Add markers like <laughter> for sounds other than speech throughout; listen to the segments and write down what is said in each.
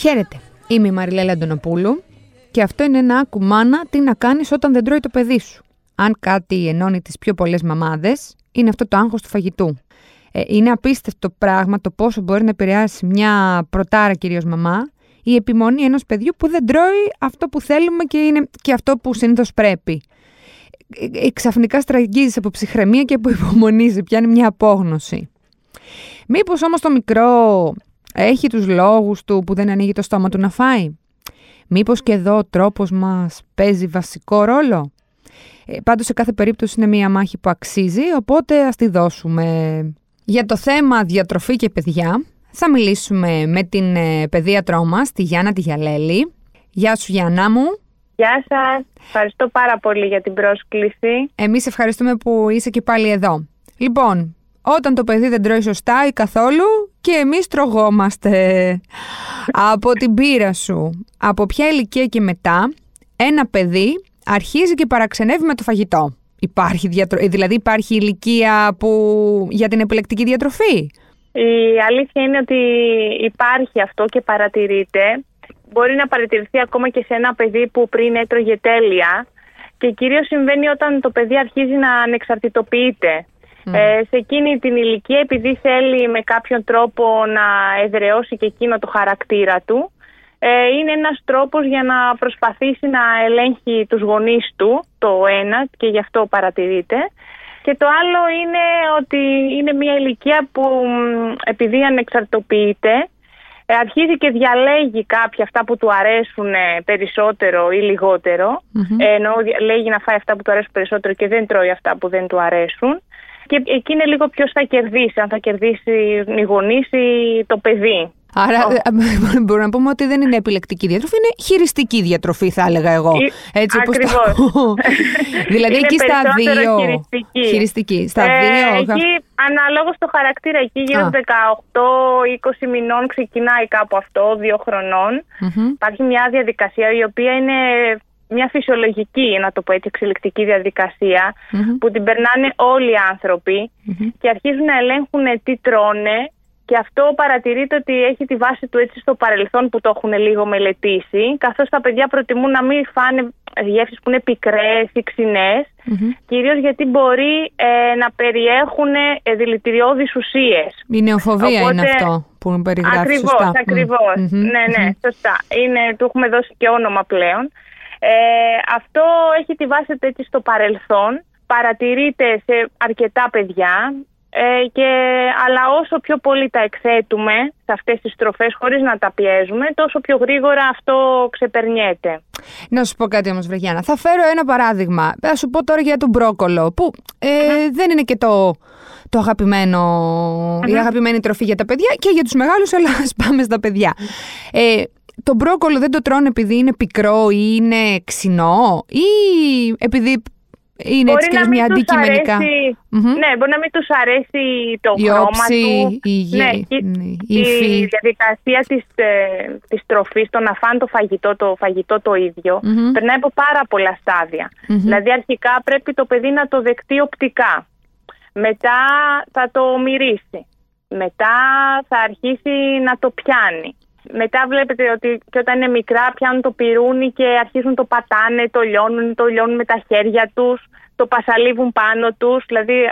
Χαίρετε, είμαι η Μαριλέλα Αντωνοπούλου και αυτό είναι ένα άκου μάνα τι να κάνεις όταν δεν τρώει το παιδί σου. Αν κάτι ενώνει τις πιο πολλές μαμάδες, είναι αυτό το άγχος του φαγητού. Ε, είναι απίστευτο πράγμα το πόσο μπορεί να επηρεάσει μια πρωτάρα κυρίως μαμά η επιμονή ενός παιδιού που δεν τρώει αυτό που θέλουμε και είναι και αυτό που συνήθως πρέπει. Ε, ε, ξαφνικά στραγγίζεις από ψυχραιμία και από υπομονή, πιάνει μια απόγνωση. Μήπως όμως το μικρό έχει τους λόγους του που δεν ανοίγει το στόμα του να φάει. Μήπως και εδώ ο τρόπος μας παίζει βασικό ρόλο; Ε, πάντως σε κάθε περίπτωση είναι μια μάχη που αξίζει, οπότε ας τη δώσουμε. Για το θέμα διατροφή και παιδιά θα μιλήσουμε με την ε, παιδίατρό μας, τη Γιάννα τη Γιαλέλη. Γεια σου Γιάννα μου. Γεια σας. Ευχαριστώ πάρα πολύ για την πρόσκληση. Εμείς ευχαριστούμε που είσαι και πάλι εδώ. Λοιπόν, όταν το παιδί δεν τρώει σωστά ή καθόλου και εμείς τρογόμαστε. από την πείρα σου, από ποια ηλικία και μετά ένα παιδί αρχίζει και παραξενεύει με το φαγητό. Υπάρχει διατρο... Δηλαδή υπάρχει ηλικία που... για την επιλεκτική διατροφή; Η αλήθεια είναι ότι υπάρχει αυτό και παρατηρείται. Μπορεί να παρατηρηθεί ακόμα και σε ένα παιδί που πριν έτρωγε τέλεια και κυρίως συμβαίνει όταν το παιδί αρχίζει να ανεξαρτητοποιείται. Ε, σε εκείνη την ηλικία επειδή θέλει με κάποιον τρόπο να εδραιώσει και εκείνο το χαρακτήρα του ε, είναι ένας τρόπος για να προσπαθήσει να ελέγχει τους γονείς του το ένα και γι' αυτό παρατηρείται. Και το άλλο είναι ότι είναι μια ηλικία που επειδή ανεξαρτοποιείται ε, αρχίζει και διαλέγει κάποια αυτά που του αρέσουν περισσότερο ή λιγοτερο ενώ λέγει να φάει αυτά που του αρέσουν περισσότερο και δεν τρώει αυτά που δεν του αρέσουν και εκεί είναι λίγο ποιος θα κερδίσει, αν θα κερδίσει οι γονείς ή το παιδί. Άρα oh. μπορούμε να πούμε ότι δεν είναι επιλεκτική διατροφή, είναι χειριστική διατροφή θα έλεγα εγώ. Έτσι, Ακριβώς. <laughs> δηλαδή εκεί στα δύο. Χειριστική. χειριστική. Στα ε, δύο. Εκεί ανάλογα στο χαρακτήρα. Εκεί γύρω 18-20 μηνών ξεκινάει κάπου αυτό, δύο χρονών. Υπάρχει μια διαδικασία η οποία είναι μια φυσιολογική, να το πω έτσι, εξελικτική που την περνάνε όλοι οι ανθρωποι και αρχίζουν να ελέγχουν τι τρώνε και αυτό παρατηρείται ότι έχει τη βάση του έτσι στο παρελθόν που το έχουν λίγο μελετήσει καθώς τα παιδιά προτιμούν να μην φάνε γεύσεις που είναι πικρές ή ξινές κυρίως γιατί μπορεί ε, να περιέχουν ε, δηλητηριώδεις ουσίες. Η νεοφοβία είναι αυτό που περιγράφεις ακριβώς, σωστά. Ακριβώς, ναι, ναι, σωστά. Είναι, του έχουμε δώσει και όνομα πλέον. Ε, αυτό έχει τη βάση του έτσι στο παρελθόν, παρατηρείται σε αρκετά παιδιά, ε, και, αλλά όσο πιο πολύ τα εκθέτουμε σε αυτές τις στροφές χωρίς να τα πιέζουμε, τόσο πιο γρήγορα αυτό ξεπερνιέται. Να σου πω κάτι όμως Βρεγιάννα, θα φέρω ένα παράδειγμα. Θα σου πω τώρα για τον μπρόκολο, που ε, δεν είναι και το, το αγαπημένο, η αγαπημένη τροφή για τα παιδιά και για τους μεγάλους, αλλά ας πάμε στα παιδιά. Ε, το μπρόκολο δεν το τρώνε επειδή είναι πικρό ή είναι ξινό ή επειδή είναι έτσι και μια αντικειμενικά. Ναι, μπορεί να μην τους αρέσει το η χρώμα όψη, του. Η, ναι, ναι, η, η διαδικασία της, ε, της τροφής, το να φάνε το φαγητό το, φαγητό το ίδιο, περνάει από πάρα πολλά Δηλαδή αρχικά πρέπει το παιδί να το δεκτεί οπτικά. Μετά θα το μυρίσει. Μετά θα αρχίσει να το πιάνει. Μετά βλέπετε ότι και όταν είναι μικρά πιάνουν το πυρούνι και αρχίζουν το πατάνε, το λιώνουν, το λιώνουν με τα χέρια τους, το πασαλίβουν πάνω τους, δηλαδή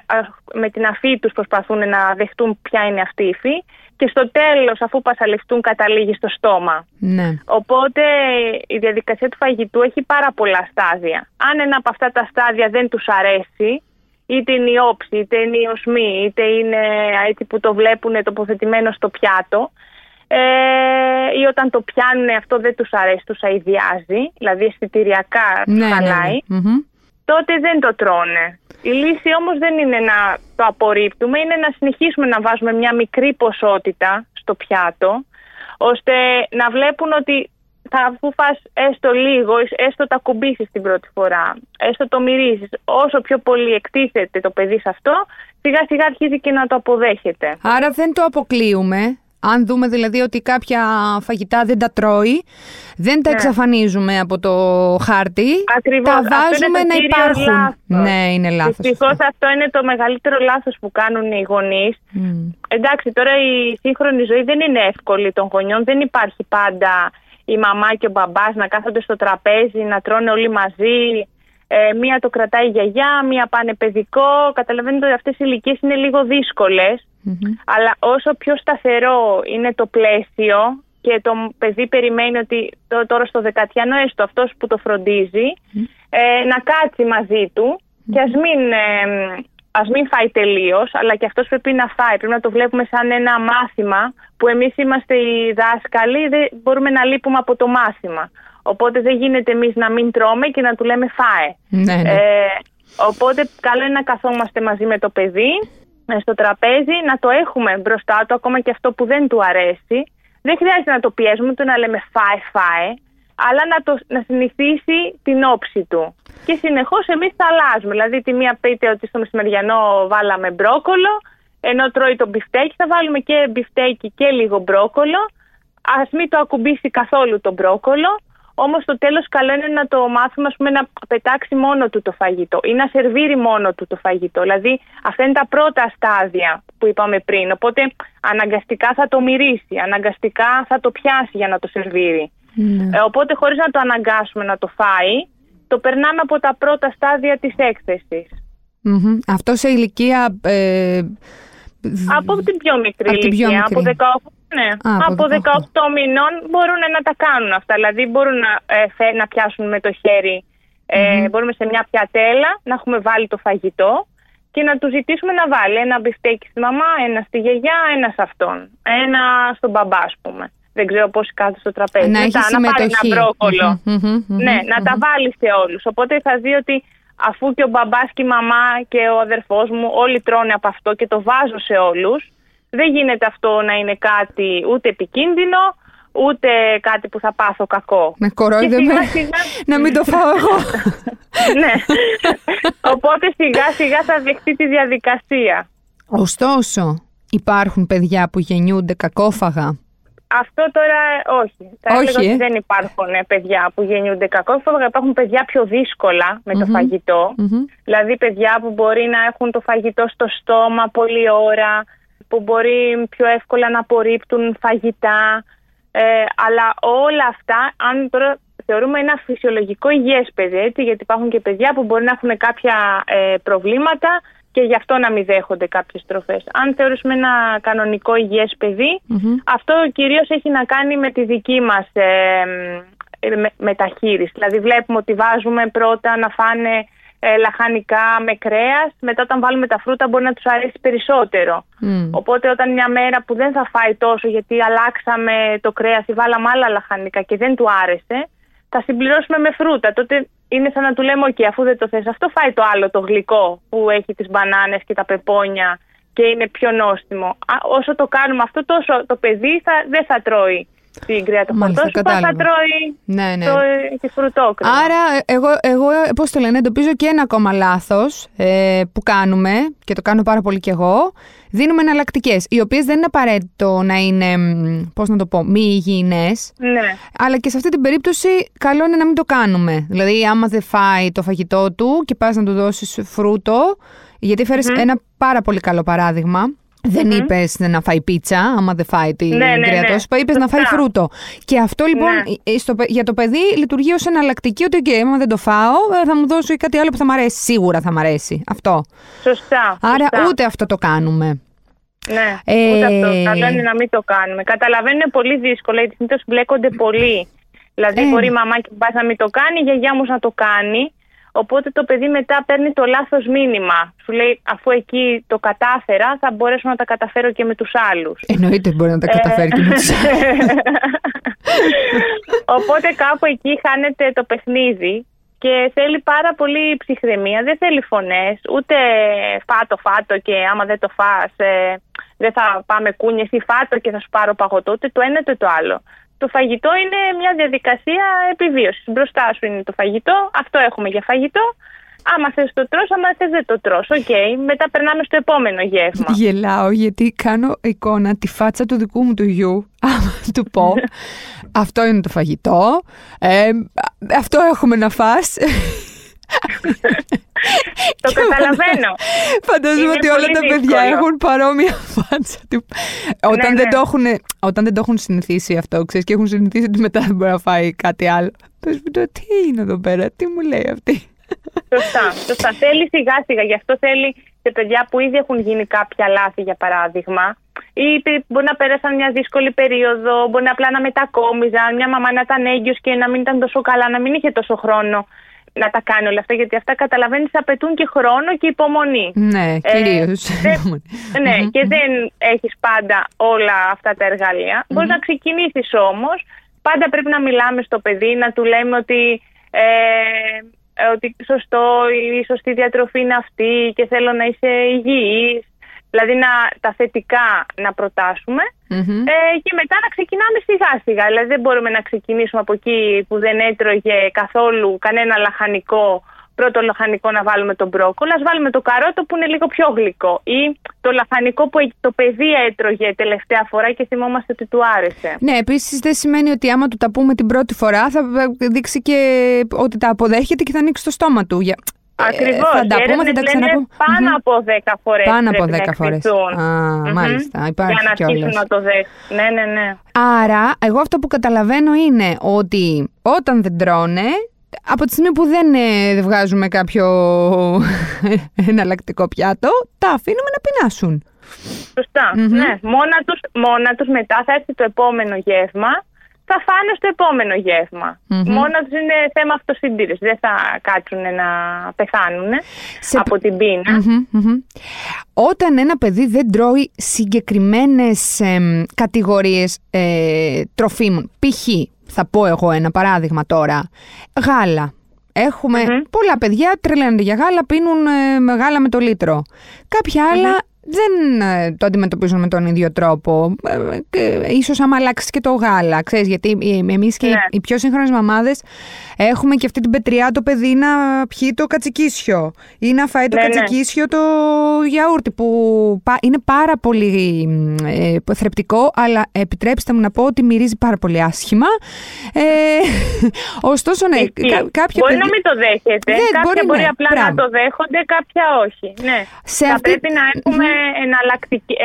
με την αφή τους προσπαθούν να δεχτούν ποια είναι αυτή η υφή και στο τέλος αφού πασαλιφτούν καταλήγει στο στόμα. Ναι. Οπότε η διαδικασία του φαγητού έχει πάρα πολλά στάδια. Αν ένα από αυτά τα στάδια δεν τους αρέσει, είτε είναι η όψη, είτε είναι η οσμή, είτε είναι έτσι που το βλέπουν τοποθετημένο στο πιάτο, ε, ή όταν το πιάνουν αυτό δεν τους αρέσει, τους αειδιάζει, δηλαδή αισθητηριακά ναι, ναι, χαλάει, ναι, ναι. τότε δεν το τρώνε. Η λύση όμως δεν είναι να το απορρίπτουμε, είναι να συνεχίσουμε να βάζουμε μια μικρή ποσότητα στο πιάτο, ώστε να βλέπουν ότι θα αφού φας έστω λίγο, έστω τα κουμπίσεις την πρώτη φορά, έστω το μυρίζεις, όσο πιο πολύ εκτίθεται το παιδί σε αυτό, σιγά σιγά αρχίζει και να το αποδέχεται. Άρα δεν το αποκλείουμε, Αν δούμε δηλαδή ότι κάποια φαγητά δεν τα τρώει, δεν τα Ναι. εξαφανίζουμε από το χάρτη, Ακριβώς. τα Αυτό είναι βάζουμε το να κύριο υπάρχουν. λάθος. Ναι, είναι λάθος. Δυστυχώς αυτό. αυτό είναι το μεγαλύτερο λάθος που κάνουν οι γονείς. Μμ. Εντάξει, τώρα η σύγχρονη ζωή δεν είναι εύκολη των γονιών. Δεν υπάρχει πάντα η μαμά και ο μπαμπάς να κάθονται στο τραπέζι, να τρώνε όλοι μαζί. Ε, μία το κρατάει η γιαγιά, μία πάνε παιδικό. Καταλαβαίνετε ότι αυτές οι ηλικίες είναι λίγο δύσκολες. Μμμ. Αλλά όσο πιο σταθερό είναι το πλαίσιο και το παιδί περιμένει ότι τω- τώρα στο δεκατιανό έστω αυτός που το φροντίζει ε, να κάτσει μαζί του και ας μην, ε, ας μην φάει τελείως αλλά και αυτός πρέπει να φάει. Πρέπει να το βλέπουμε σαν ένα μάθημα που εμείς είμαστε οι δάσκαλοι, δεν μπορούμε να λείπουμε από το μάθημα. Οπότε δεν γίνεται εμείς να μην τρώμε και να του λέμε φάε. Ναι, ναι. Ε, οπότε καλό είναι να καθόμαστε μαζί με το παιδί ε, στο τραπέζι, να το έχουμε μπροστά του ακόμα και αυτό που δεν του αρέσει. Δεν χρειάζεται να το πιέζουμε, το να λέμε φάε, φάε, αλλά να, το, να συνηθίσει την όψη του. Και συνεχώς εμείς θα αλλάζουμε. Δηλαδή τη μία πείτε ότι στο μεσημεριανό βάλαμε μπρόκολο, ενώ τρώει το μπιφτέκι θα βάλουμε και μπιφτέκι και λίγο μπρόκολο. Ας μην το ακουμπήσει καθόλου το μπρόκολο, όμως στο τέλος καλό είναι να το μάθουμε ας πούμε, να πετάξει μόνο του το φαγητό ή να σερβίρει μόνο του το φαγητό. Δηλαδή αυτά είναι τα πρώτα στάδια που είπαμε πριν. Οπότε αναγκαστικά θα το μυρίσει, αναγκαστικά θα το πιάσει για να το σερβίρει. Ναι. Ε, οπότε χωρίς να το αναγκάσουμε να το φάει, το περνάμε από τα πρώτα στάδια της έκθεσης. Μμμ. Αυτό σε ηλικία. Ε, δ- Από την πιο μικρή Από την πιο ηλικία, μικρή. από 18, ναι, Α, από από 18 μηνών μπορούν να τα κάνουν αυτά. Δηλαδή μπορούν να, ε, φε- να πιάσουν με το χέρι, ε, μπορούμε σε μια πιατέλα να έχουμε βάλει το φαγητό και να του ζητήσουμε να βάλει ένα μπιφτέκι στη μαμά, ένα στη γιαγιά, ένα σε αυτόν, ένα στον μπαμπά ας πούμε. Δεν ξέρω πώς κάθεται στο τραπέζι. να έχει Μετά, να πάρει συμμετοχή. ένα μπρόκολο. Μμμ, μμμ, μμμ, Ναι, να τα μμμ. βάλει σε όλους. Οπότε θα δει ότι αφού και ο μπαμπάς και η μαμά και ο αδερφός μου όλοι τρώνε από αυτό και το βάζω σε όλους, δεν γίνεται αυτό να είναι κάτι ούτε επικίνδυνο, ούτε κάτι που θα πάθω κακό. Με κορόιδε Και με. σιγά σιγά- να μην το φάω εγώ. <laughs> ναι. Οπότε σιγά σιγά θα δεχτεί τη διαδικασία. Ωστόσο, υπάρχουν παιδιά που γεννιούνται κακόφαγα; Αυτό τώρα ε, όχι. Θα Όχι, έλεγα ότι ε. δεν υπάρχουν ε, παιδιά που γεννιούνται κακόφαγα. Υπάρχουν παιδιά πιο δύσκολα με το φαγητό. Μμμ. Δηλαδή παιδιά που μπορεί να έχουν το φαγητό στο στόμα πολλή ώρα, που μπορεί πιο εύκολα να απορρίπτουν φαγητά. Ε, αλλά όλα αυτά, αν τώρα θεωρούμε ένα φυσιολογικό υγιές παιδί, έτσι, γιατί υπάρχουν και παιδιά που μπορεί να έχουν κάποια ε, προβλήματα και γι' αυτό να μην δέχονται κάποιες τροφές. Αν θεωρήσουμε ένα κανονικό υγιές παιδί, Μμμ. αυτό κυρίως έχει να κάνει με τη δική μας ε, ε, με- μεταχείριση. Δηλαδή βλέπουμε ότι βάζουμε πρώτα να φάνε ε, λαχανικά με κρέας, μετά όταν βάλουμε τα φρούτα μπορεί να τους αρέσει περισσότερο. Μμ. Οπότε όταν μια μέρα που δεν θα φάει τόσο γιατί αλλάξαμε το κρέας ή βάλαμε άλλα λαχανικά και δεν του άρεσε, θα συμπληρώσουμε με φρούτα. Τότε είναι σαν να του λέμε, ok, αφού δεν το θες αυτό, φάει το άλλο το γλυκό που έχει τις μπανάνες και τα πεπόνια και είναι πιο νόστιμο. Α, όσο το κάνουμε αυτό, τόσο το παιδί θα, δεν θα τρώει την κρέα του Μάλιστα, χορτόσουπα, θα κατάλαβα. τρώει Ναι, ναι. το, τη φρουτόκρεμα. Άρα, ε, εγώ, εγώ πώς το λένε, εντοπίζω και ένα ακόμα λάθος ε, που κάνουμε και το κάνω πάρα πολύ κι εγώ. Δίνουμε εναλλακτικές, οι οποίες δεν είναι απαραίτητο να είναι, μ, πώς να το πω, μη υγιεινές. Ναι. Αλλά και σε αυτή την περίπτωση καλό είναι να μην το κάνουμε. Δηλαδή, άμα δεν φάει το φαγητό του και πας να του δώσεις φρούτο, γιατί φέρεις ένα πάρα πολύ καλό παράδειγμα. Δεν είπες να φάει πίτσα, άμα δεν φάει την Ναι, ναι, κρεατόσουπα, ναι. είπες να φάει Σωστά. φρούτο. Και αυτό λοιπόν Ναι. ε, στο, παι- για το παιδί λειτουργεί ως εναλλακτική ότι okay, άμα δεν το φάω, ε, θα μου δώσει κάτι άλλο που θα μ' αρέσει. Σίγουρα θα μ' αρέσει. Αυτό. Σωστά. Άρα σωστά. ούτε αυτό το κάνουμε. Ναι, Ε, ούτε αυτό. Καλό είναι να μην το κάνουμε. Καταλαβαίνω είναι πολύ δύσκολο γιατί συνήθως μπλέκονται πολύ. Δηλαδή, Ε. μπορεί η μαμά και ο μπας να μην το κάνει, η γιαγιά όμως να το κάνει. Οπότε το παιδί μετά παίρνει το λάθος μήνυμα. Σου λέει, αφού εκεί το κατάφερα, θα μπορέσω να τα καταφέρω και με τους άλλους. Εννοείται μπορεί να τα καταφέρει και με τους <laughs> Οπότε κάπου εκεί χάνεται το παιχνίδι και θέλει πάρα πολύ ψυχραιμία. Δεν θέλει φωνές, ούτε φάτο φάτο και άμα δεν το φας ε, δεν θα πάμε κούνιες ή φάτο και θα σου πάρω παγωτό, ούτε το ένα ούτε το άλλο. Το φαγητό είναι μια διαδικασία επιβίωσης. Μπροστά σου είναι το φαγητό, αυτό έχουμε για φαγητό. Άμα θες το τρως, άμα θες δεν το τρως. Οκ, μετά περνάμε στο επόμενο γεύμα. <laughs> Γελάω γιατί κάνω εικόνα τη φάτσα του δικού μου του γιου. <laughs> Άμα του πω, <laughs> αυτό είναι το φαγητό, ε, αυτό έχουμε να φας. Το καταλαβαίνω. Φαντάζομαι ότι όλα τα παιδιά έχουν παρόμοια φάτσα. Όταν, ναι, δεν ναι. Το έχουν, όταν δεν το έχουν συνηθίσει αυτό, ξέρεις, και έχουν συνηθίσει ότι μετά δεν μπορεί να φάει κάτι άλλο. Πες μου το, τι είναι εδώ πέρα, τι μου λέει αυτή; Σωστά, σωστά. Θέλει σιγά σιγά. Γι' αυτό θέλει σε παιδιά που ήδη έχουν γίνει κάποια λάθη, για παράδειγμα, ή μπορεί να πέρασαν μια δύσκολη περίοδο, μπορεί να απλά να μετακόμιζαν, μια μαμά να ήταν έγκυος και να μην ήταν τόσο καλά, να μην είχε τόσο χρόνο να τα κάνει όλα αυτά, γιατί αυτά καταλαβαίνεις απαιτούν και χρόνο και υπομονή. Ναι, ε, κυρίως. ναι, και δεν έχεις πάντα όλα αυτά τα εργαλεία. Μπορείς να ξεκινήσεις όμως. Πάντα πρέπει να μιλάμε στο παιδί, να του λέμε ότι ε, ε, ότι σωστό, η σωστή διατροφή είναι αυτή και θέλω να είσαι υγιής. Δηλαδή να, τα θετικά να προτασουμε ε, και μετά να ξεκινάμε σιγά σιγά. Δηλαδή δεν μπορούμε να ξεκινήσουμε από εκεί που δεν έτρωγε καθόλου κανένα λαχανικό πρώτο λαχανικό να βάλουμε τον μπρόκολο, ας βάλουμε το καρότο που είναι λίγο πιο γλυκό ή το λαχανικό που το παιδί έτρωγε τελευταία φορά και θυμόμαστε ότι του άρεσε. Ναι, επίσης δεν σημαίνει ότι άμα του τα πούμε την πρώτη φορά θα δείξει και ότι τα αποδέχεται και θα ανοίξει το στόμα του. Ακριβώς. Ε, θα τα πούμε, θα τα ξαναπούμε. Πάνω από 10 φορές. Πάνω από 10 φορές. Α, μάλιστα. Υπάρχει Για να αρχίσουν να το δέχουν. Ναι, ναι, ναι. Άρα, εγώ αυτό που καταλαβαίνω είναι ότι όταν δεν τρώνε, από τη στιγμή που δεν, ε, βγάζουμε κάποιο <laughs> εναλλακτικό πιάτο, τα αφήνουμε να πεινάσουν. ναι. Μόνα τους, μόνα τους μετά θα έρθει το επόμενο γεύμα, θα φάνε στο επόμενο γεύμα. Μόνα τους είναι θέμα αυτοσυντήρησης, δεν θα κάτσουν να πεθάνουν από την πεινα Όταν ένα παιδί δεν τρώει συγκεκριμένες ε, κατηγορίες ε, τροφίμων, π.χ θα πω εγώ ένα παράδειγμα τώρα. Γάλα. πολλά παιδιά τρελαίνονται για γάλα, πίνουν ε, γάλα με το λίτρο. Κάποια δεν ε, το αντιμετωπίζουν με τον ίδιο τρόπο. Ε, ίσως άμα αλλάξεις και το γάλα, ξέρεις, γιατί εμείς και οι, ναι. οι πιο σύγχρονες μαμάδες έχουμε και αυτή την πετριά το παιδί να πιει το κατσικίσιο ή να φάει το ναι, ναι. κατσικίσιο το γιαούρτι που είναι πάρα πολύ ε, θρεπτικό αλλά επιτρέψτε μου να πω ότι μυρίζει πάρα πολύ άσχημα. Ε, <laughs> ωστόσο, ναι, κάποια Μπορεί να μην το δέχεται. Δεν, κάποια μπορεί, μπορεί απλά να το δέχονται, κάποια όχι. Ναι. Σε Θα πρέπει να έχουμε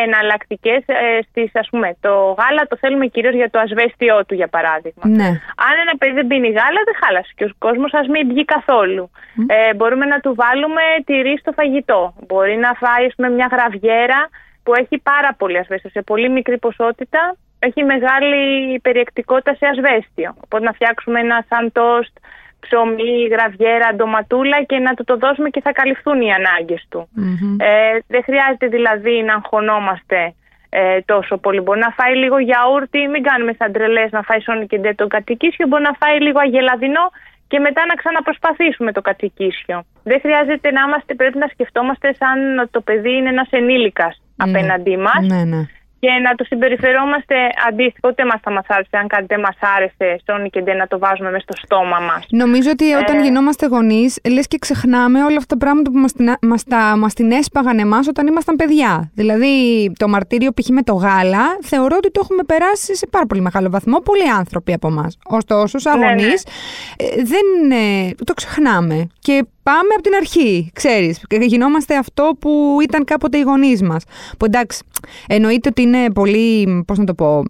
εναλλακτικές ε, στις, ας πούμε, το γάλα το θέλουμε κυρίως για το ασβέστιό του για παράδειγμα. Ναι. Αν ένα παιδί δεν πίνει γάλα δεν χάλασε και ο κόσμος ας μην βγει καθόλου. Ε, μπορούμε να του βάλουμε τυρί στο φαγητό. Μπορεί να φάει με μια γραβιέρα που έχει πάρα πολύ ασβέστιο σε πολύ μικρή ποσότητα έχει μεγάλη περιεκτικότητα σε ασβέστιο. Οπότε να φτιάξουμε ένα σαν τόστ ψωμί, γραβιέρα, ντοματούλα και να του το δώσουμε και θα καλυφθούν οι ανάγκες του. Ε, δεν χρειάζεται δηλαδή να αγχωνόμαστε ε, τόσο πολύ. Μπορεί να φάει λίγο γιαούρτι, μην κάνουμε σαν τρελές να φάει σόνι και ντε το κατοικίσιο, μπορεί να φάει λίγο αγελαδινό και μετά να ξαναπροσπαθήσουμε το κατοικίσιο. Δεν χρειάζεται να είμαστε, πρέπει να σκεφτόμαστε σαν το παιδί είναι ένας ενήλικας ναι. απέναντί μας. Ναι, ναι και να το συμπεριφερόμαστε αντίστοιχο. Ούτε μας θα μα άρεσε, αν κάτι δεν μας άρεσε, στον και δεν να το βάζουμε μέσα στο στόμα μας. Νομίζω ότι ε... όταν γινόμαστε γονείς, λες και ξεχνάμε όλα αυτά τα πράγματα που μας την έσπαγαν εμάς όταν ήμασταν παιδιά. Δηλαδή, το μαρτύριο π.χ. με το γάλα, θεωρώ ότι το έχουμε περάσει σε πάρα πολύ μεγάλο βαθμό πολλοί άνθρωποι από εμάς. Ωστόσο, σαν ναι, ναι. Ε, δεν ε, το ξεχνάμε. Και πάμε από την αρχή, ξέρεις. Γινόμαστε αυτό που ήταν κάποτε οι γονείς μας. Που εντάξει, εννοείται ότι είναι πολύ, πώς να το πω,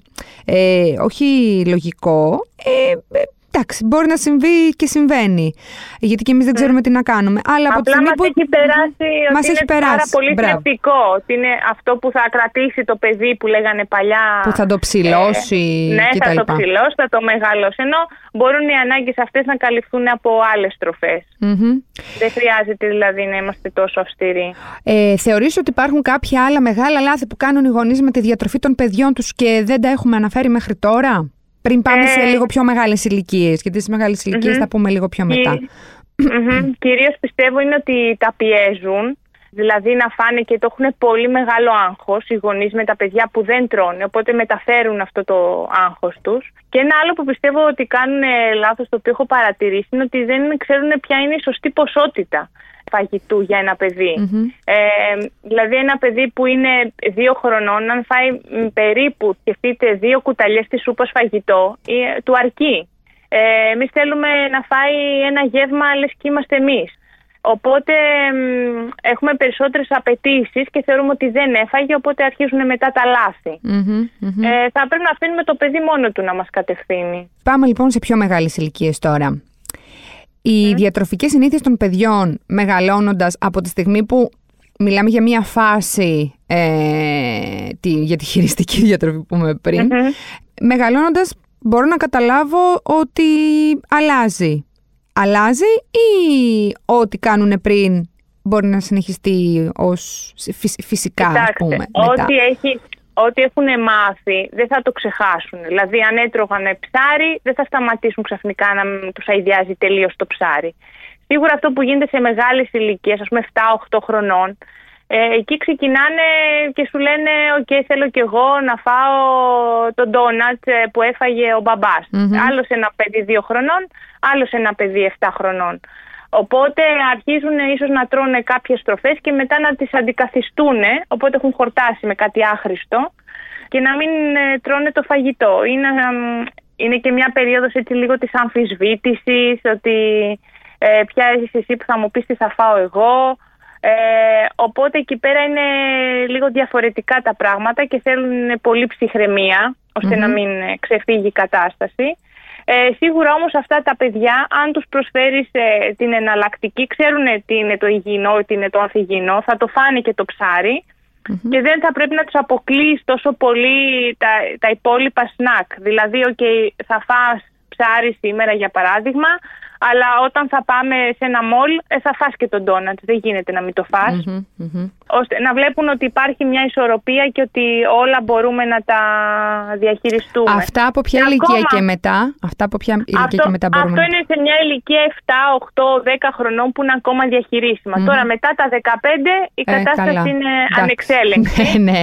ε, όχι λογικό, ε, Εντάξει, μπορεί να συμβεί και συμβαίνει. Γιατί και εμείς δεν ξέρουμε τι να κάνουμε. Αλλά από τη στιγμή που. έχει περάσει μας ότι είναι πάρα πολύ θετικό. Ότι είναι αυτό που θα κρατήσει το παιδί που λέγανε παλιά. Που θα το ψηλώσει. Ε, ναι, θα το ψηλώσει, θα το μεγαλώσει. Ενώ μπορούν οι ανάγκες αυτές να καλυφθούν από άλλες Δεν χρειάζεται δηλαδή να είμαστε τόσο αυστηροί. Ε, Θεωρείς ότι υπάρχουν κάποια άλλα μεγάλα λάθη που κάνουν οι γονείς με τη διατροφή των παιδιών τους και δεν τα έχουμε αναφέρει μέχρι τώρα; Πριν πάμε σε ε, λίγο πιο μεγάλες ηλικίες, γιατί στις μεγάλες θα πούμε λίγο πιο μετά. Mm-hmm. Κυρίως πιστεύω είναι ότι τα πιέζουν δηλαδή να φάνε και το έχουν πολύ μεγάλο άγχος οι γονείς με τα παιδιά που δεν τρώνε, οπότε μεταφέρουν αυτό το άγχος τους. Και ένα άλλο που πιστεύω ότι κάνουν λάθος, το οποίο έχω παρατηρήσει, είναι ότι δεν ξέρουν ποια είναι η σωστή ποσότητα φαγητού για ένα Ε, δηλαδή ένα παιδί που είναι δύο χρονών, αν φάει περίπου, σκεφτείτε, δύο κουταλιές της σούπας φαγητό, ε, του αρκεί. Ε, Εμείς θέλουμε να φάει ένα γεύμα λες και είμαστε εμείς. Οπότε έχουμε περισσότερες απαιτήσεις και θεωρούμε ότι δεν έφαγε, οπότε αρχίζουν μετά τα λαθη Ε, θα πρέπει να αφήνουμε το παιδί μόνο του να μας κατευθύνει. Πάμε λοιπόν σε πιο μεγάλες ηλικίες τώρα. Οι mm. διατροφικές συνήθειες των παιδιών μεγαλώνοντας από τη στιγμή που μιλάμε για μια φάση ε, τη, για τη χειριστική <laughs> διατροφή που είπαμε πριν, μεγαλώνοντας μπορώ να καταλάβω ότι αλλάζει. Αλλάζει ή ό,τι κάνουν πριν μπορεί να συνεχιστεί ως φυσικά, Κοιτάξτε, ας πούμε, Ό,τι, έχει, ό,τι έχουν μάθει δεν θα το ξεχάσουν. Δηλαδή αν έτρωγαν ψάρι δεν θα σταματήσουν ξαφνικά να τους αειδιάζει τελείως το ψάρι. Σίγουρα αυτό που γίνεται σε μεγάλες ηλικίες, ας πούμε 7-8 χρονών, ε, εκεί ξεκινάνε και σου λένε «ΟΚ, θέλω κι εγώ να φάω το ντόνατς ε, που έφαγε ο μπαμπάς». Mm-hmm. Άλλος ένα παιδί δύο χρονών, άλλος ένα παιδί 7 χρονών. Οπότε αρχίζουν ίσως να τρώνε κάποιες τροφές και μετά να τις αντικαθιστούν, οπότε έχουν χορτάσει με κάτι άχρηστο και να μην ε, τρώνε το φαγητό. Είναι, είναι και μια περίοδος έτσι λίγο της αμφισβήτησης, ότι ε, ποια είσαι εσύ που θα μου πεις τι θα φάω εγώ, ε, οπότε εκεί πέρα είναι λίγο διαφορετικά τα πράγματα και θέλουν πολύ ψυχραιμία να μην ξεφύγει η κατάσταση. Ε, σίγουρα όμως αυτά τα παιδιά αν τους προσφέρεις ε, την εναλλακτική ξέρουν τι είναι το υγιεινό, τι είναι το ανθυγιεινό, θα το φάνε και το ψαρι και δεν θα πρέπει να τους αποκλείεις τόσο πολύ τα, τα υπόλοιπα σνακ. Δηλαδή, okay, θα φας ψάρι σήμερα για παράδειγμα, αλλά όταν θα πάμε σε ένα μολ ε, θα φας και τον ντόνατ. Δεν γίνεται να μην το φας. Ώστε να βλέπουν ότι υπάρχει μια ισορροπία και ότι όλα μπορούμε να τα διαχειριστούμε. Αυτά από ποια ηλικία και μετά; Αυτά από ποια ηλικία αυτό, και μετά μπορούμε. Αυτό είναι σε μια ηλικία 7, 8, 10 χρονών που είναι ακόμα Τώρα μετά τα 15 η ε, κατάσταση είναι ανεξέλεγκτη. ναι, ναι.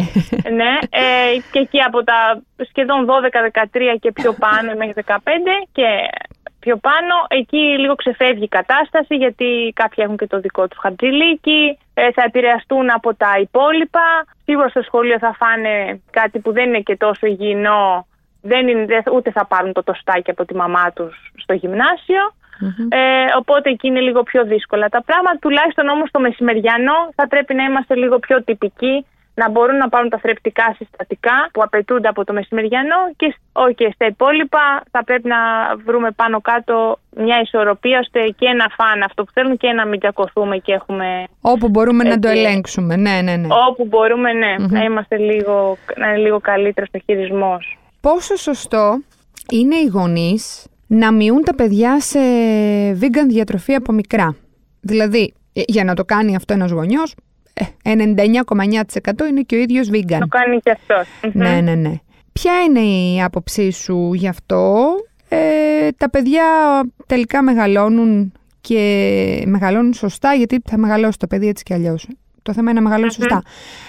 ναι ε, και εκεί από τα σχεδόν 12, 13 και πιο πάνω μέχρι 15 και πιο πάνω. Εκεί λίγο ξεφεύγει η κατάσταση γιατί κάποιοι έχουν και το δικό τους χαρτζηλίκι, ε, θα επηρεαστούν από τα υπόλοιπα. Σίγουρα στο σχολείο θα φάνε κάτι που δεν είναι και τόσο υγιεινό, δεν είναι, ούτε θα πάρουν το τοστάκι από τη μαμά τους στο γυμνασιο Ε, οπότε εκεί είναι λίγο πιο δύσκολα τα πράγματα. Τουλάχιστον όμως το μεσημεριανό θα πρέπει να είμαστε λίγο πιο τυπικοί να μπορούν να πάρουν τα θρεπτικά συστατικά που απαιτούνται από το μεσημεριανό και okay, στα υπόλοιπα θα πρέπει να βρούμε πάνω κάτω μια ισορροπία ώστε και να φάνε αυτό που θέλουν και να μην τσακωθούμε και έχουμε... Όπου μπορούμε να το ελέγξουμε, ναι, ναι, ναι. Όπου μπορούμε, ναι, να είμαστε λίγο, να είναι λίγο καλύτερος στο χειρισμός. Πόσο σωστό είναι οι γονείς να μειούν τα παιδιά σε vegan διατροφή από μικρά; Δηλαδή, για να το κάνει αυτό ένας γονιός, 99,9% είναι και ο ίδιος vegan. Το κάνει και αυτός. Ναι, ναι, ναι. Ποια είναι η άποψή σου γι' αυτό; Ε, τα παιδιά τελικά μεγαλώνουν και μεγαλώνουν σωστά γιατί θα μεγαλώσει το παιδί έτσι κι αλλιώς. Το θέμα είναι να μεγαλώνει σωστά.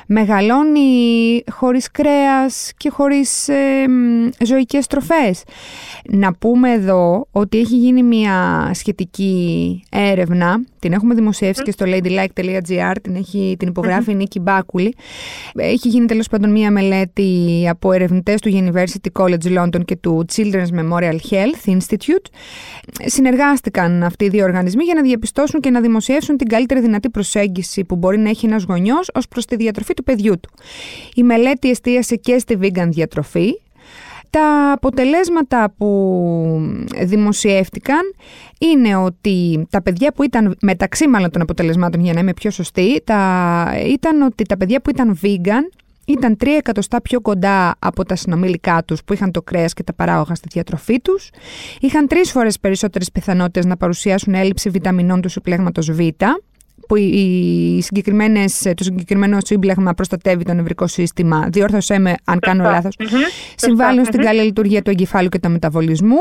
Μεγαλώνει χωρίς κρέας και χωρίς ε, ζωικές τροφές. Να πούμε εδώ ότι έχει γίνει μια σχετική έρευνα, την έχουμε δημοσιεύσει και στο ladylike.gr, την, έχει, την υπογράφει η Νίκη Μπάκουλη. Έχει γίνει τέλος πάντων μια μελέτη από ερευνητές του University College London και του Children's Memorial Health Institute. Συνεργάστηκαν αυτοί οι δύο οργανισμοί για να διαπιστώσουν και να δημοσιεύσουν την καλύτερη δυνατή προσέγγιση που μπορεί να έχει ένας γονιός ως προς τη διατροφή του παιδιού του. Η μελέτη εστίασε και στη vegan διατροφή. Τα αποτελέσματα που δημοσιεύτηκαν είναι ότι τα παιδιά που ήταν, μεταξύ μάλλον των αποτελεσμάτων για να είμαι πιο σωστή, τα, ήταν ότι τα παιδιά που ήταν vegan ήταν 3 εκατοστά πιο κοντά από τα συνομιλικά τους που είχαν το κρέας και τα παράγωγα στη διατροφή τους. Είχαν τρεις φορές περισσότερες πιθανότητες να παρουσιάσουν έλλειψη βιταμινών του συμπλέγματος Β που οι συγκεκριμένες, το συγκεκριμένο σύμπλεγμα προστατεύει το νευρικό σύστημα, διόρθωσέ με αν κάνω λάθος, συμβάλλουν στην καλή λειτουργία του εγκεφάλου και του μεταβολισμού.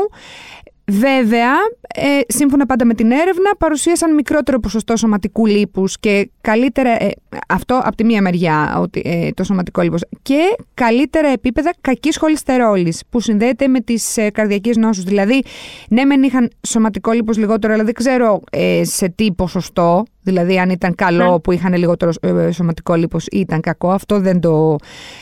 Βέβαια, ε, σύμφωνα πάντα με την έρευνα, παρουσίασαν μικρότερο ποσοστό σωματικού λίπους και καλύτερα, ε, αυτό από τη μία μεριά ότι, ε, το σωματικό λίπος, και καλύτερα επίπεδα κακής χολυστερόλης που συνδέεται με τις ε, καρδιακές νόσους. Δηλαδή, ναι μεν είχαν σωματικό λίπος λιγότερο, αλλά δεν ξέρω ε, σε τι ποσοστό, Δηλαδή, αν ήταν καλό ναι. που είχαν λιγότερο ε, σωματικό λίπος ή ήταν κακό, αυτό δεν το,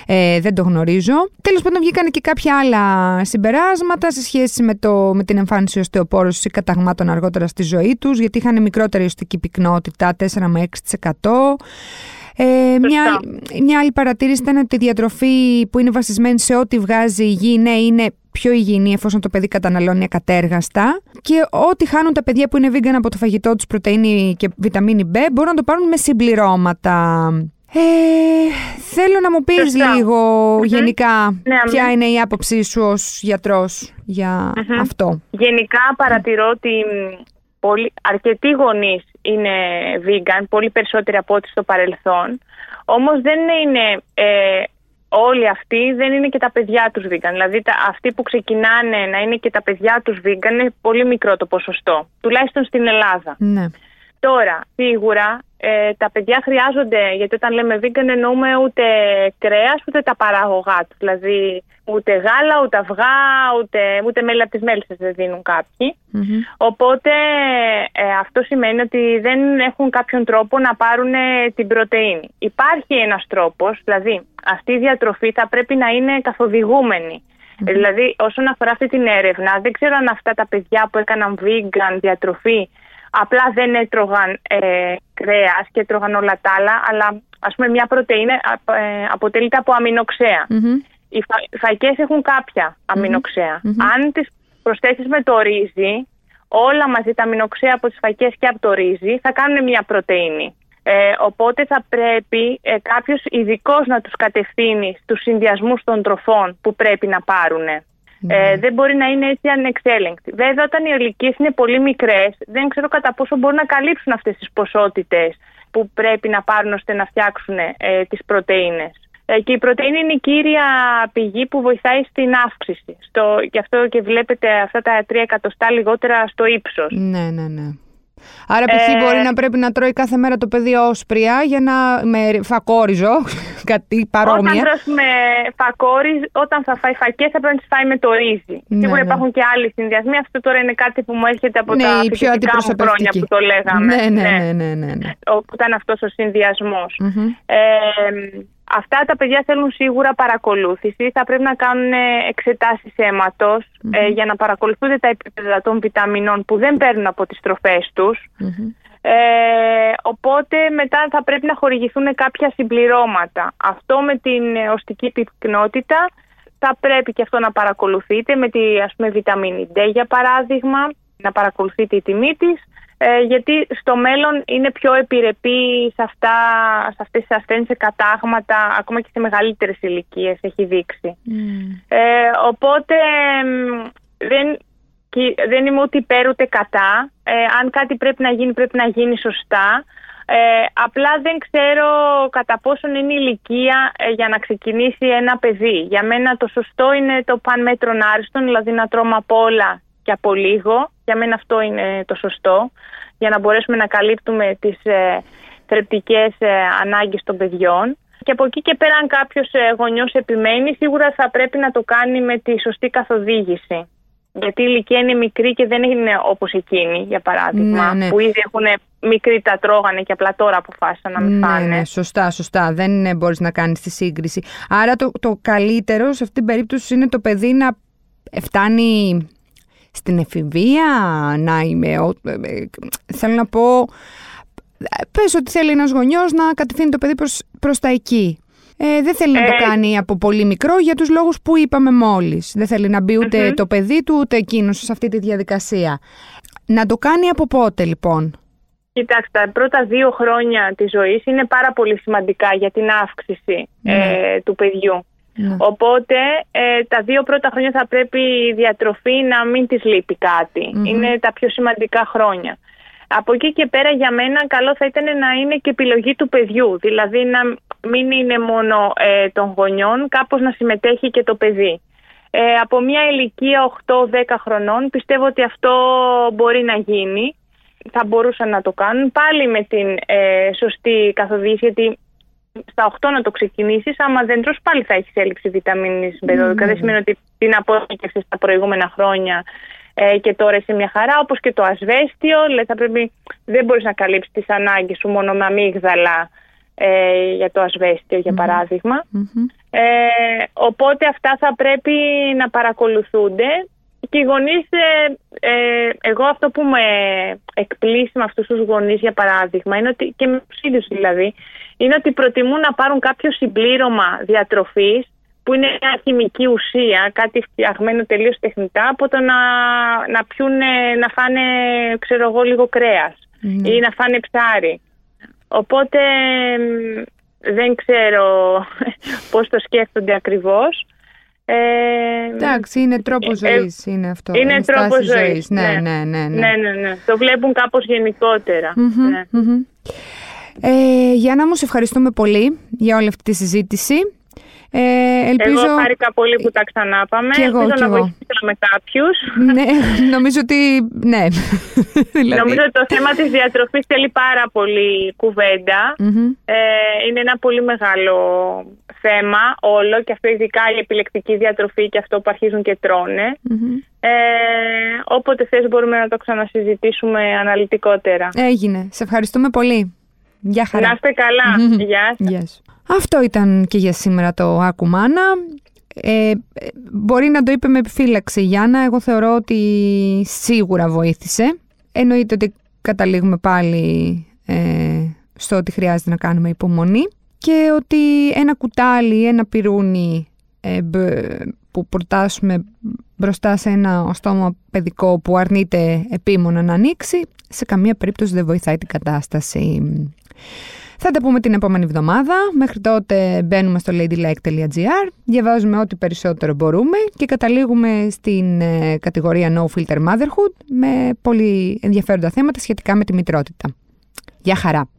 ε, δεν το γνωρίζω. Τέλος πάντων, βγήκαν και κάποια άλλα συμπεράσματα σε σχέση με, το, με την εμφάνιση οστεοπόρωση ή καταγμάτων αργότερα στη ζωή τους, γιατί είχαν μικρότερη οστική πυκνότητα, 4 με 6%. Ε, μια, μια άλλη παρατήρηση ήταν ότι η διατροφή που είναι βασισμένη σε ό,τι βγάζει η γη, ναι, είναι πιο υγιεινή εφόσον το παιδί καταναλώνει ακατέργαστα και ό,τι χάνουν τα παιδιά που είναι vegan από το φαγητό τους πρωτεΐνη και βιταμίνη B μπορούν να το πάρουν με συμπληρώματα. Ε, θέλω να μου πεις λίγο γενικά ναι, ποια είναι η άποψή σου ως γιατρός για αυτό. Γενικά παρατηρώ ότι πολύ, αρκετοί γονείς είναι vegan, πολύ περισσότεροι από ό,τι στο παρελθόν. Όμως δεν είναι ε, όλοι αυτοί, δεν είναι και τα παιδιά τους vegan. Δηλαδή τα, αυτοί που ξεκινάνε να είναι και τα παιδιά τους vegan είναι πολύ μικρό το ποσοστό, τουλάχιστον στην Ελλάδα. Ναι. Τώρα, σίγουρα ε, τα παιδιά χρειάζονται, γιατί όταν λέμε vegan εννοούμε ούτε κρέας ούτε τα παραγωγά τους. Δηλαδή ούτε γάλα, ούτε αυγά, ούτε, ούτε μέλη από τις μέλισσες δεν δίνουν Οπότε ε, αυτό σημαίνει ότι δεν έχουν κάποιον τρόπο να πάρουν την πρωτεΐνη. Υπάρχει ένας τρόπος, δηλαδή αυτή η διατροφή θα πρέπει να είναι καθοδηγούμενη. Δηλαδή όσον αφορά αυτή την έρευνα, δεν ξέρω αν αυτά τα παιδιά που έκαναν vegan διατροφή Απλά δεν έτρωγαν ε, κρέας και έτρωγαν όλα τα άλλα, αλλά ας πούμε μια πρωτεΐνη ε, αποτελείται από αμινοξέα. Οι φα, φαϊκές έχουν κάποια Αν τις προσθέσεις με το ρύζι, όλα μαζί τα αμινοξέα από τις φαϊκές και από το ρύζι θα κάνουν μια πρωτεΐνη. Ε, οπότε θα πρέπει ε, κάποιος ειδικός να τους κατευθύνει στους συνδυασμούς των τροφών που πρέπει να πάρουν. Ε, δεν μπορεί να είναι έτσι ανεξέλεγκτη. Βέβαια, όταν οι ηλικίες είναι πολύ μικρές, δεν ξέρω κατά πόσο μπορούν να καλύψουν αυτές τις ποσότητες που πρέπει να πάρουν ώστε να φτιάξουν ε, τις πρωτενε. Ε, και η πρωτεΐνη είναι η κύρια πηγή που βοηθάει στην αύξηση. Στο, γι' αυτό και βλέπετε αυτά τα 3 εκατοστά λιγότερα στο ύψος. Ναι, ναι, ναι. Άρα, π.χ. Ε, μπορεί να πρέπει να τρώει κάθε μέρα το παιδί όσπρια για να με φακόριζο, κάτι παρόμοια. Όταν τρώσουμε φακόριζ, όταν θα φάει φακέ, θα πρέπει να τις φάει με το ρύζι. Ναι, Σίγουρα ναι. υπάρχουν και άλλοι συνδυασμοί. Αυτό τώρα είναι κάτι που μου έρχεται από ναι, τα φυσικά μου χρόνια που το λέγαμε. Ναι, ναι, ναι. ναι, ναι, ναι. Ήταν αυτός ο συνδυασμός. Ε, Αυτά τα παιδιά θέλουν σίγουρα παρακολούθηση. Θα πρέπει να κάνουν εξετάσεις ε, για να παρακολουθούνται τα επίπεδα των βιταμινών που δεν παίρνουν από τις τροφές τους. Ε, οπότε μετά θα πρέπει να χορηγηθούν κάποια συμπληρώματα. Αυτό με την οστική πυκνότητα θα πρέπει και αυτό να παρακολουθείτε με τη ας πούμε, βιταμίνη D για παράδειγμα, να παρακολουθείτε η τιμή της ε, γιατί στο μέλλον είναι πιο επιρρεπή σε, αυτά, σε αυτές τις ασθένειες, σε κατάγματα, ακόμα και σε μεγαλύτερες ηλικίες έχει δείξει. Mm. Ε, οπότε δεν, δεν είμαι ούτε υπέρ ούτε κατά. Ε, αν κάτι πρέπει να γίνει, πρέπει να γίνει σωστά. Ε, απλά δεν ξέρω κατά πόσον είναι ηλικία ε, για να ξεκινήσει ένα παιδί. Για μένα το σωστό είναι το παν μέτρον άριστον, δηλαδή να τρώμε από όλα και από λίγο. Για μένα αυτό είναι το σωστό για να μπορέσουμε να καλύπτουμε τις ε, θρεπτικές ε, ανάγκες των παιδιών. Και από εκεί και πέρα αν κάποιος ε, γονιός επιμένει σίγουρα θα πρέπει να το κάνει με τη σωστή καθοδήγηση. Γιατί η ηλικία είναι μικρή και δεν είναι όπως εκείνη, για παράδειγμα, ναι, ναι. που ήδη έχουν μικρή τα τρώγανε και απλά τώρα αποφάσισαν να μην ναι, φάνε. Ναι, σωστά, σωστά. Δεν μπορείς να κάνεις τη σύγκριση. Άρα το, το καλύτερο σε αυτήν την περίπτωση είναι το παιδί να φτάνει στην εφηβεία να είμαι. Ε, ε, θέλω να πω. Πες ότι θέλει ένας γονιός να κατευθύνει το παιδί προς, προς τα εκεί. Ε, δεν θέλει να το κάνει από πολύ μικρό για τους λόγους που είπαμε μόλις. Δεν θέλει να μπει το παιδί του ούτε εκείνο σε αυτή τη διαδικασία. Να το κάνει από πότε λοιπόν; Κοιτάξτε, τα πρώτα δύο χρόνια της ζωής είναι πάρα πολύ σημαντικά για την αύξηση ναι. του παιδιού. Ναι. Οπότε ε, τα δύο πρώτα χρόνια θα πρέπει η διατροφή να μην της λείπει Είναι τα πιο σημαντικά χρόνια. Από εκεί και πέρα για μένα καλό θα ήταν να είναι και επιλογή του παιδιού. Δηλαδή να μην είναι μόνο ε, των γονιών, κάπως να συμμετέχει και το παιδί. Ε, από μια ηλικία 8-10 χρονών πιστεύω ότι αυτό μπορεί να γίνει. Θα μπορούσαν να το κάνουν πάλι με την ε, σωστή καθοδήγηση γιατί στα 8 να το ξεκινήσεις άμα δεν τρως πάλι θα έχεις έλλειψη βιταμίνης B12. Mm. Δεν σημαίνει ότι την απόδειξη στα προηγούμενα χρόνια ε, και τώρα είσαι μια χαρά όπως και το ασβέστιο. Δηλαδή θα πρέπει, δεν μπορείς να καλύψεις τις ανάγκες σου μόνο με αμύγδαλα ε, για το ασβέστιο για παραδειγμα Ε, οπότε αυτά θα πρέπει να παρακολουθούνται και οι γονείς, ε, ε, εγώ αυτό που με εκπλήσει με αυτούς τους γονείς για παράδειγμα είναι ότι, και με τους ίδιους δηλαδή, είναι ότι προτιμούν να πάρουν κάποιο συμπλήρωμα διατροφής που είναι μια χημική ουσία, κάτι φτιαγμένο τελείως τεχνητά, από το να, να πιούν, να φάνε, ξέρω εγώ, λίγο κρέας ναι. ή να φάνε ψάρι. Οπότε δεν ξέρω <laughs> πώς το σκέφτονται ακριβώς. Ε, Εντάξει, είναι τρόπο ε, ζωής, είναι αυτό. Είναι, είναι τρόπο ζωής, ναι, ναι, ναι, ναι, ναι. ναι, ναι, Το βλέπουν κάπως γενικότερα. ναι. Ε, Γιάννα μου, σε ευχαριστούμε πολύ για όλη αυτή τη συζήτηση. Ε, ελπίζω... Εγώ χάρηκα πολύ που τα ξανάπαμε. Και εγώ, ελπίζω να βοηθήσαμε κάποιους. ναι, <laughs> νομίζω ότι. Ναι. <laughs> δηλαδή... Νομίζω ότι το θέμα της διατροφής θέλει πάρα πολύ Ε, είναι ένα πολύ μεγάλο θέμα όλο και αυτό ειδικά η επιλεκτική διατροφή και αυτό που αρχίζουν και τρώνε. Ε, όποτε θες μπορούμε να το ξανασυζητήσουμε αναλυτικότερα. Έγινε. Σε ευχαριστούμε πολύ. Γεια χαρά. Να είστε καλά. Γεια σας. Αυτό ήταν και για σήμερα το Ακουμάνα. Ε, μπορεί να το είπε με επιφύλαξη Γιάννα, εγώ θεωρώ ότι σίγουρα βοήθησε. Εννοείται ότι καταλήγουμε πάλι ε, στο ότι χρειάζεται να κάνουμε υπομονή και ότι ένα κουτάλι, ένα πυρούνι ε, που προτάσουμε μπροστά σε ένα οστόμα παιδικό που αρνείται επίμονα να ανοίξει, σε καμία περίπτωση δεν βοηθάει την κατάσταση. Θα τα πούμε την επόμενη εβδομάδα. Μέχρι τότε μπαίνουμε στο ladylike.gr, διαβάζουμε ό,τι περισσότερο μπορούμε και καταλήγουμε στην ε, κατηγορία No Filter Motherhood με πολύ ενδιαφέροντα θέματα σχετικά με τη μητρότητα. Γεια χαρά!